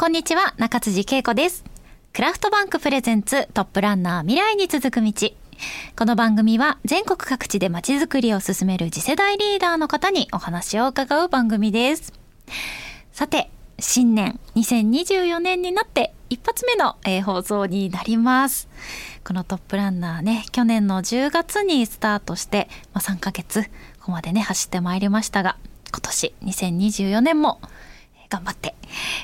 こんにちは、中辻恵子です。クラフトバンクプレゼンツトップランナー未来に続く道。この番組は全国各地で街づくりを進める次世代リーダーの方にお話を伺う番組です。さて、新年2024年になって一発目の、放送になります。このトップランナーね、去年の10月にスタートして、まあ、3ヶ月、ここまでね、走ってまいりましたが、今年2024年も頑張って。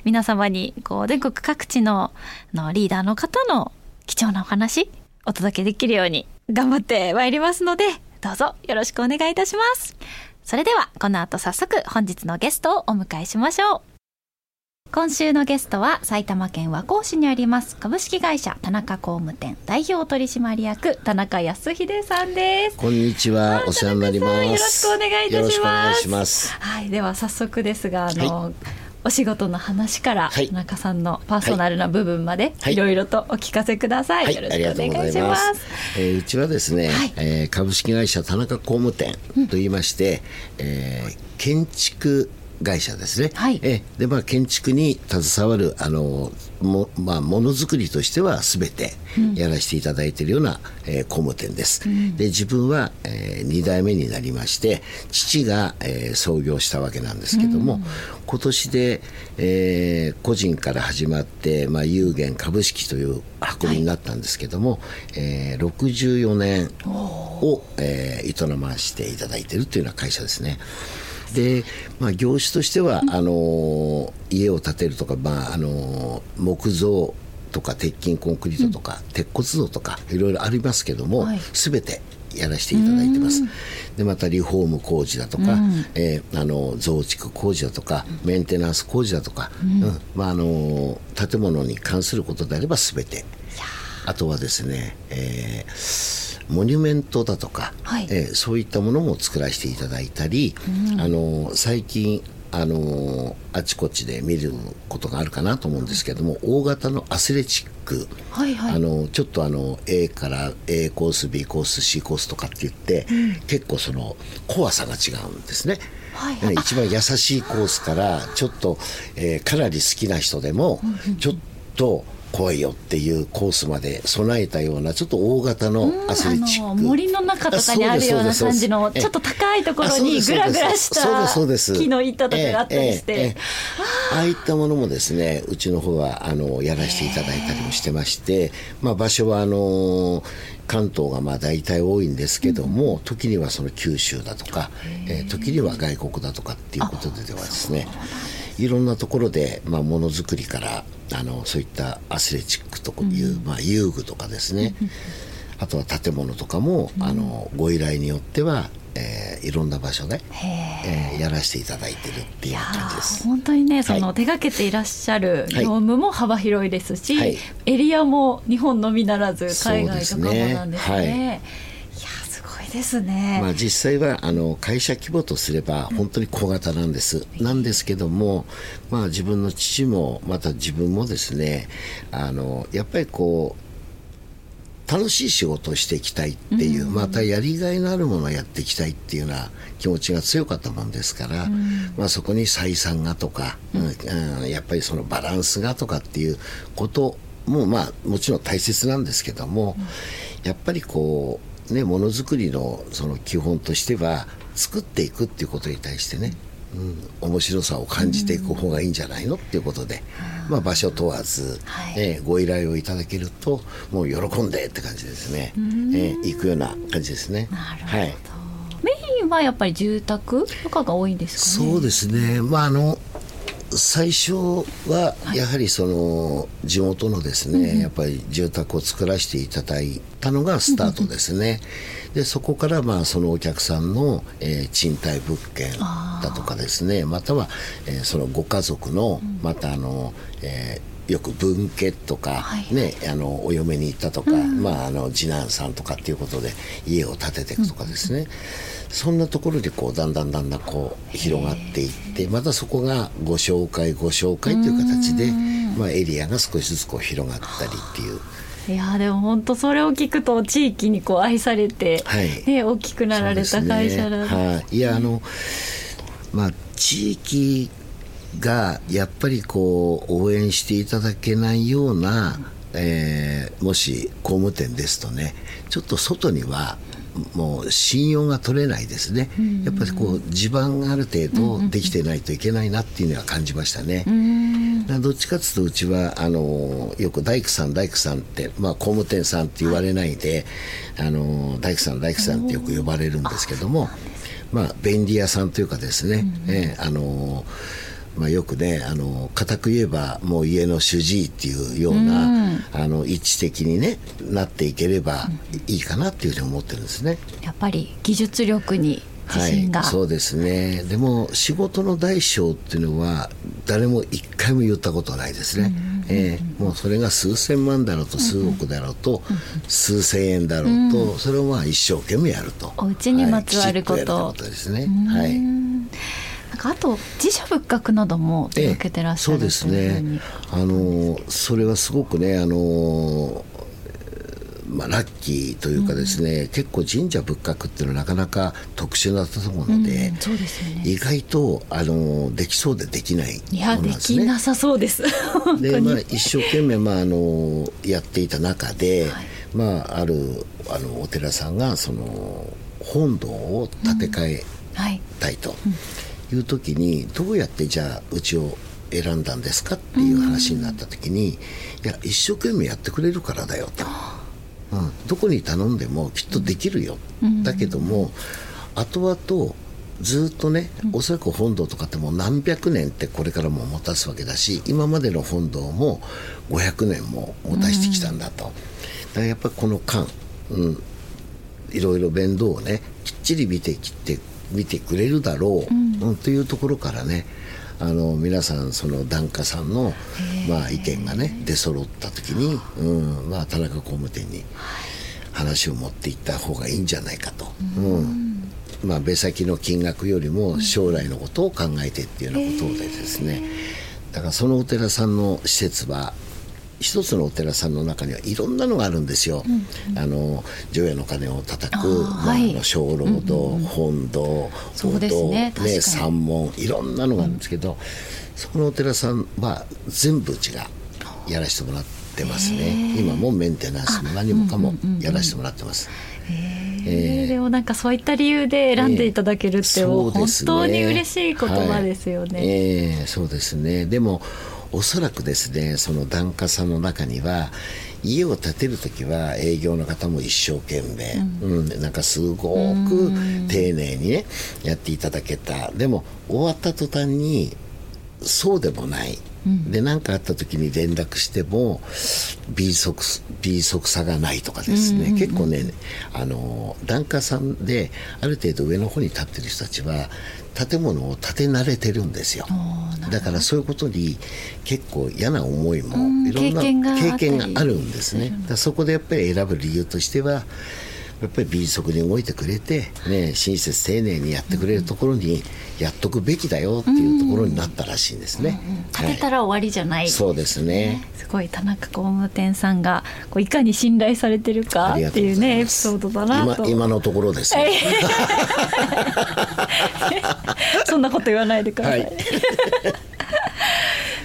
皆様にこう全国各地のあのリーダーの方の貴重なお話お届けできるように頑張ってまいりますのでどうぞよろしくお願いいたします。それではこの後早速本日のゲストをお迎えしましょう。今週のゲストは埼玉県和光市にあります株式会社田中工務店代表取締役田中康秀さんです。こんにちは、お世話になります。よろしくお願いいたします。はい、では早速ですが、あの、お仕事の話から、はい田中さんのパーソナルな部分まで、はいいろいろとお聞かせください。はい、よろしくお願いしまざいますす。。えーうちはですね、はいえー株式会社田中工務店といいまして、えー建築会社ですね。はい。えーでまあ建築に携わるあのもまあものづくりとしてはすべてやらせていただいているような、えー工務店です。で自分は、え2代目になりまして父が、えー創業したわけなんですけども、今年で、えー個人から始まって、まあ、有限株式という運びになったんですけども、えー64年を、えー営ましていただいているというような会社ですね。で、まあ、業種としては、あのー家を建てるとか、まああのー木造とか鉄筋コンクリートとか、鉄骨造とかいろいろありますけども、はい。すべてやらせていただいてます。でまたリフォーム工事だとか、えーあの増築工事だとか、メンテナンス工事だとか、うん。まああの建物に関することであればすべて。あとはですね、えーモニュメントだとか、はい。えーそういったものも作らせていただいたり、あの最近あのあちこちで見ることがあるかなと思うんですけども大型のアスレチック、はいはい。あのちょっとあの A から A コース B コース C コースとかって言って、結構その怖さが違うんですね。はいえー一番優しいコースからちょっと、えーかなり好きな人でもちょっと怖いよっていうコースまで備えたようなちょっと大型のアスレチック、あの森の中とかにあるような感じのちょっと高いところにグラグラした木の板とかがあったりして、ああ。いったものもですねうちの方はあのやらせていただいたりもしてまして、まあ、場所はあの関東がまあ大体多いんですけども、時にはその九州だとか、え。ー時には外国だとかっていうことでではですねいろんなところで、まあ、ものづくりからあのそういったアスレチックという、まあ、遊具とかですね、あとは建物とかも、あのご依頼によっては、えーいろんな場所で、えーやらせていただいてるっていう感じです。ー。本当にねその、はい手がけていらっしゃる業務も幅広いですし、はい。エリアも日本のみならず海外とかもなんですね。ですね。まあ、実際はあの会社規模とすれば本当に小型なんです、なんですけども、まあ、自分の父もまた自分もですねあのやっぱりこう楽しい仕事をしていきたいっていう、またやりがいのあるものをやっていきたいっていうような気持ちが強かったもんですから、まあ、そこに採算がとか、うん。うんやっぱりそのバランスがとかっていうこともまあもちろん大切なんですけども、やっぱりこうねものづくりのその基本としては作っていくっていうことに対してね、うん、面白さを感じていく方がいいんじゃないのっていうことで、まあ、場所問わず、はい。えーご依頼をいただけるともう喜んでって感じですね、えー行くような感じですね。なるほど、はい。メインはやっぱり住宅とかが多いんですかね？そうですね、まああの最初はやはりその地元のですね、やっぱり住宅を作らせていただいたのがスタートですね。でそこからまあそのお客さんの、えー賃貸物件だとかですねまたは、えーそのご家族のまたあの、えーよく分家とか、はいね、あのお嫁に行ったとか、まあ、あの次男さんとかっていうことで家を建てていくとかですね、そんなところでこうだんだんだんだんこう広がっていってまたそこがご紹介ご紹介という形で、まあ、エリアが少しずつこう広がったりっていう。いやーでも本当それを聞くと地域にこう愛されて、はい。ね、大きくなられた会社だ、ねはい、いやあのまあ地域がやっぱりこう応援していただけないような、えーもし工務店ですとねちょっと外にはもう信用が取れないですね、やっぱりこう地盤がある程度できてないといけないなっていうのは感じましたね。どっちかっていうとうちはあのよく大工さん大工さんって、まあ、工務店さんって言われないで、あの大工さん大工さんってよく呼ばれるんですけどもまあ便利屋さんというかですね、ええあのまあ、よくねあの固く言えばもう家の主治医っていうような、あの位置的にねなっていければいいかなっていうふうに思ってるんですね。やっぱり技術力に自信が、はい、そうですね。でも仕事の大小っていうのは誰も一回も言ったことないですね、えーもうそれが数千万だろうと数億だろうと、数千円だろうと、それをまあ一生懸命やると。お家にまつわること。はいきちっやることですね。はいなんかあと自社仏閣なども手掛けてらっしゃるそうですね。あのそれはすごくねあのまあ、ラッキーというかですね、結構神社仏閣っていうのはなかなか特殊な建物で、うんそうでね。意外とあのできそうでできないいやで。きなさそうです。で、に、まあ、一生懸命、まあ、あのやっていた中で、まあ、あるあのお寺さんがその本堂を建て替えはい。たいと。いう時に、どうやってじゃあうちを選んだんですかっていう話になった時に、いや一生懸命やってくれるからだよと、うん、どこに頼んでもきっとできるよ、だけども後々ずっとね、おそらく本堂とかってもう何百年ってこれからも持たすわけだし今までの本堂も500年も持たしてきたんだと、だからやっぱりこの間、うん、いろいろ面倒をねきっちり見てきて見てくれるだろう、うんというところからねあの皆さんその檀家さんの、まあ、意見がね出揃った時に、うんまあ、田中工務店に話を持っていった方がいいんじゃないかと。うん。まあ、目先の金額よりも将来のことを考えてっていうようなことでですね、だからそのお寺さんの施設は一つのお寺さんの中にはいろんなのがあるんですよ。あの除夜の鐘を叩くまあ、はい。あの鐘楼堂、本堂そうですね確かに。三門いろんなのがあるんですけど、そのお寺さんは全部うちがやらせてもらってますね。今もメンテナンスも何もかもやらせてもらってます。えー。でもなんかそういった理由で選んでいただけるって、もう本そうですね。当に嬉しい言葉ですよね。はいええそうですね。でもおそらくですねその檀家さんの中には家を建てる時は営業の方も一生懸命、うん。なんかすごく丁寧にねやっていただけた。でも終わった途端にそうでもない、で何かあった時に連絡しても敏速敏速さがないとかですね、結構ねあの檀家さんである程度上の方に立ってる人たちは建物を建て慣れてるんですよ。だからそういうことに結構嫌な思いもうんいろんな経験があるんですね。そこでやっぱり選ぶ理由としてはやっぱり敏速に動いてくれて、ね、親切丁寧にやってくれるところにやっとくべきだよっていうところになったらしいんですね。建てたら終わりじゃない、そうですね。すごい田中工務店さんがこういかに信頼されてるかっていうねエピソードだなと今今のところですね。そんなこと言わないでください。はい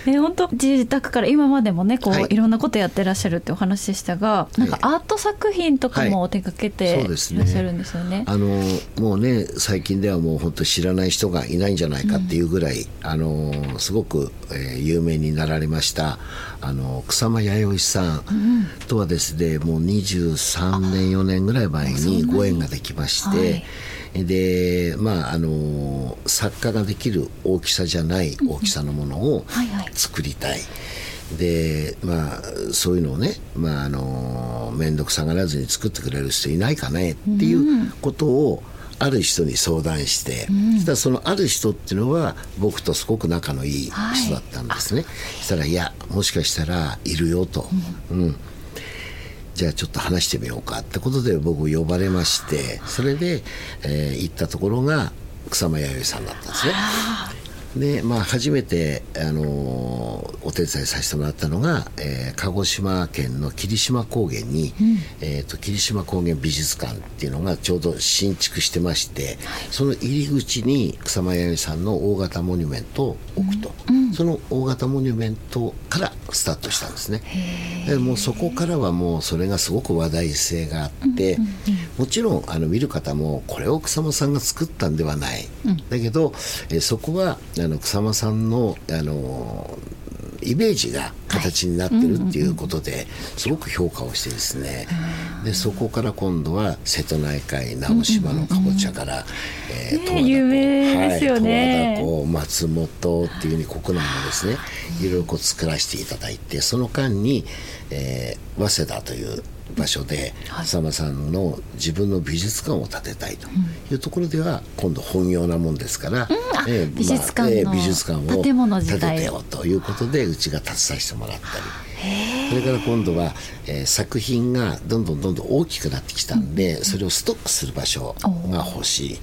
ね、本当自宅から今までもねこう、はい。い、ろんなことやってらっしゃるってお話でしたが、なんかアート作品とかもはい。手掛けていらっしゃるんですよね。あのもうね最近ではもう本当知らない人がいないんじゃないかっていうぐらい、あのすごく、えー有名になられましたあの草間彌生さんとはですねもう23年4年ぐらい前にご縁ができまして、でまああの作家ができる大きさじゃない大きさのものをはいはい。作りたい。でまあそういうのをね、まあ、あの面倒くさがらずに作ってくれる人いないかねっていうことをある人に相談して、そしたらそのある人っていうのは僕とすごく仲のいい人だったんですね、そしたらいやもしかしたらいるよと、うんじゃあちょっと話してみようかってことで僕呼ばれましてそれで、えー行ったところが草間彌生さんだったんですね。でまあ、初めて、あのーおお手伝いさせてもらったのが、えー、鹿児島県の霧島高原に、うん、えーと、霧島高原美術館っていうのがちょうど新築してまして、はい、その入り口に草間彌生さんの大型モニュメントを置くと、うん、その大型モニュメントからスタートしたんですね。でもうそこからはもうそれがすごく話題性があって、うんうんうん、もちろんあの見る方もこれを草間さんが作ったんではない、うん、だけど、えー、そこはあの草間さんのあのイメージが形になってるっていうことですごく評価をしてですねでそこから今度は瀬戸内海直島のかぼちゃから、えー、十和田有名ですよね、はい、十和田湖松本っていうふうに国内もですね。いろいろこう作らせていただいてその間に、えー、早稲田という場所で草間さんの自分の美術館を建てたいというところでは今度本業なもんですから、うん。えー、美術館、まあえー、美術館を建ててよということでうちが建てさせてもらったり。それから今度は、えー、作品がどんどんどんどん大きくなってきたんで、それをストックする場所が欲しい。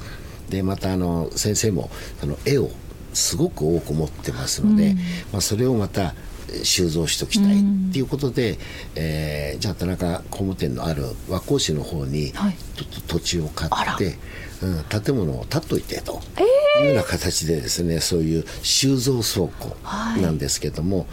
でまたあの先生もその絵をすごく多く持ってますので、うん、まあ、それをまた収蔵しときたいっていうことで、うん、えー、じゃあ田中工務店のある和光市の方にちょっと土地を買って、うん、建物を建っといてというような形でですねそういう収蔵倉庫なんですけども、は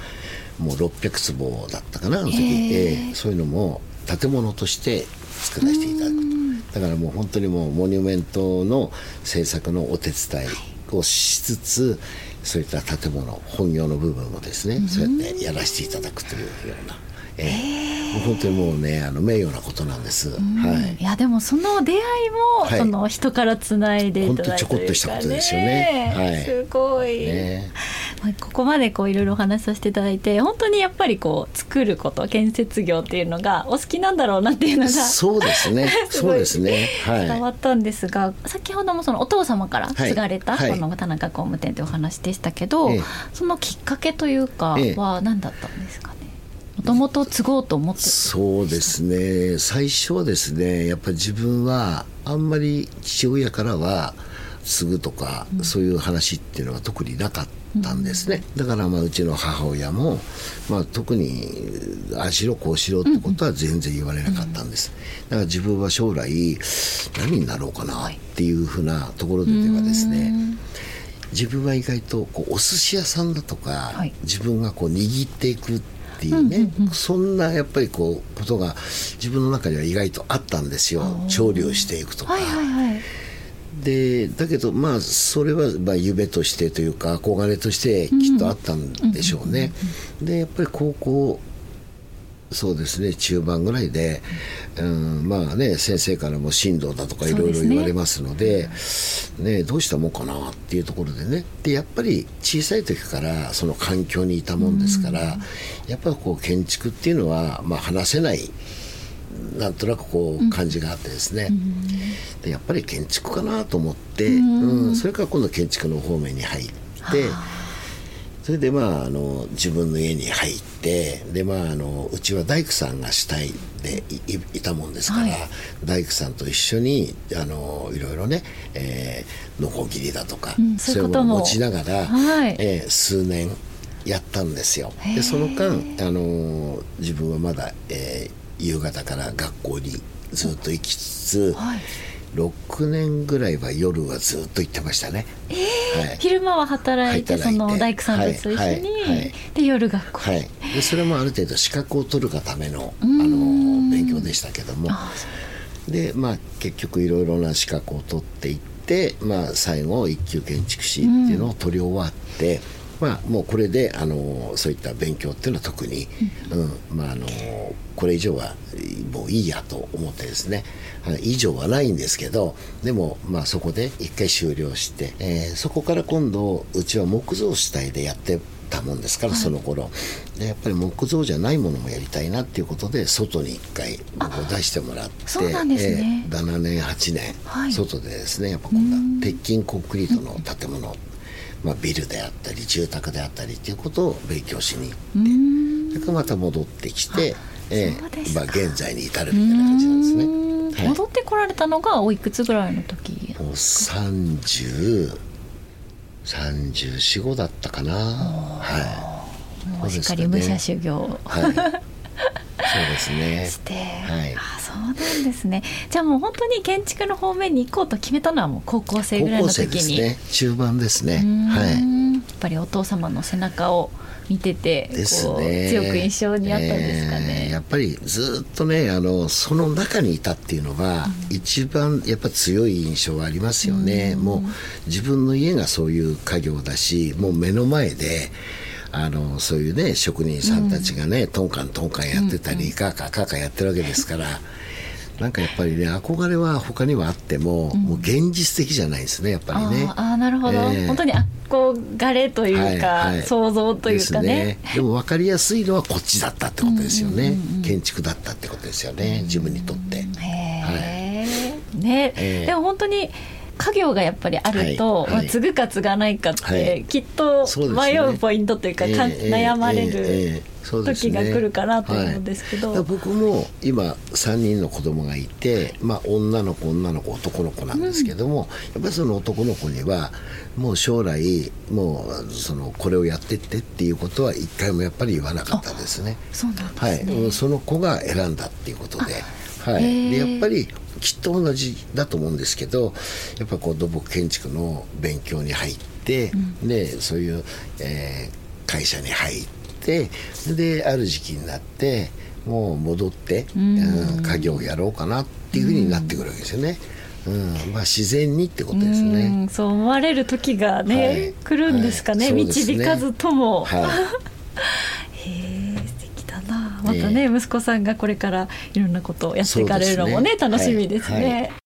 い、もう600坪だったかなあの時、えー、そういうのも建物として作らせていただくと。だからもう本当にもうモニュメントの制作のお手伝いをしつつ、そういった建物本業の部分もですね、そうやってやらせていただくというような。えー、本当にもうねあの名誉なことなんです、はい、いやでもその出会いも、はい、その人からつないでいただいて、ね、本当ちょこっとしたことですよね、はい、すごい、ね、ここまでこういろいろお話しさせていただいて本当にやっぱりこう作ること建設業っていうのがお好きなんだろうなっていうのがそうですね。そうですね、はい、伝わったんですが先ほどもそのお父様から継がれたこの田中工務店というお話でしたけど、そのきっかけというかは何だったんですかね、もともと継ごうと思ってそうですね。最初はですねやっぱり自分はあんまり父親からは継ぐとか、うん、そういう話っていうのは特になかったんですね、うん、だからまあうちの母親も、まあ、特にああしろこうしろってことは全然言われなかったんです、だから自分は将来何になろうかなっていうふうなところではですね、自分は意外とこうお寿司屋さんだとか、はい、自分がこう握っていくっていうね、うんうんうん、そんなやっぱりこうことが自分の中には意外とあったんですよ。調理をしていくとか。はいはいはいでだけどまあそれはまあ夢としてというか憧れとしてきっとあったんでしょうね。でやっぱり高校そうですね中盤ぐらいで、うん、まあね先生からも進路だとかいろいろ言われますのでねどうしたもんかなっていうところでね。でやっぱり小さい時からその環境にいたもんですから、やっぱりこう建築っていうのは、まあ、話せないなんとなくこう感じがあってですね、でやっぱり建築かなと思って、うん。それから今度建築の方面に入って。それでまああの自分の家に入ってでまああのうちは大工さんが主体でいたもんですから、はい、大工さんと一緒にあのいろいろね、えー、ノコギリだとか、うん、そういうものを持ちながら、はい、えー、数年やったんですよ。でその間あの自分はまだ、えー、夕方から学校にずっと行きつつ。はい。6年ぐらいは夜はずっと行ってましたね、えー、はい、昼間は働いてその大工さんたちと一緒に、はいはい、で夜学校、はい、でそれもある程度資格を取るがためのあの勉強でしたけども。でまあ結局いろいろな資格を取っていって、まあ、最後一級建築士っていうのを取り終わって、まあ、もうこれであのそういった勉強っていうのは特に、うん。まあ、あのこれ以上はもういいやと思ってですね。以上はないんですけどでも、まあ、そこで一回終了して、えー、そこから今度うちは木造主体でやってたもんですから、はい、その頃。でやっぱり木造じゃないものもやりたいなっていうことで外に一回僕を出してもらって、ね。えー、7年8年、はい、外でですねやっぱ今度は鉄筋コンクリートの建物まあ、ビルであったり住宅であったりっていうことを勉強しに行ってそれからまた戻ってきて、えー、まあ、現在に至るみたいな感じなんですね。はい、戻ってこられたのがおいくつぐらいの時？もう30 34、5だったかな。はもうしっかり武者修行、はい。そうですね。して、はい。あそうなんですね。じゃあもう本当に建築の方面に行こうと決めたのはもう高校生ぐらいの時に。生ですね。中盤ですね。はい。やっぱりお父様の背中を見ててね。強く印象にあったんですかね、えーやっぱりずっとねあのその中にいたっていうのが、一番やっぱ強い印象がありますよね、もう自分の家がそういう家業だしもう目の前であのそういうね職人さんたちがね、トンカントンカンやってたり、カーカーカーカーやってるわけですからなんかやっぱりね憧れは他にはあっても、もう現実的じゃないですねやっぱりね。あーあーなるほど、えー本当に憧れというか、はいはい。想像というかね。ですでも分かりやすいのはこっちだったってことですよね、建築だったってことですよね、自分にとって。へえ、ね、ええ。でも本当に家業がやっぱりあると、はいはい。まあ、継ぐか継がないかって、はい。きっと迷うポイントというか、かんええ悩まれえええる時が来るかなと思うんですけど、はい。僕も今3人の子供がいて、まあ、女の子女の子男の子なんですけども、やっぱりその男の子にはもう将来もうそのこれをやってってっていうことは一回もやっぱり言わなかったですね。そうなんですはい、ね、うんその子が選んだっていうことで,、はい、でやっぱりきっと同じだと思うんですけどやっぱこう土木建築の勉強に入って、でそういう、えー会社に入ってである時期になってもう戻って、うん。家業をやろうかなっていうふうになってくるわけですよね。うんまあ、自然にってことですうね。んそう思われる時がね、はい。来るんですかね,、はい。ね導かずとも、はい。へえ素敵だな。またね、息子さんがこれからいろんなことをやっていかれるのもねね。楽しみですね、はい。はい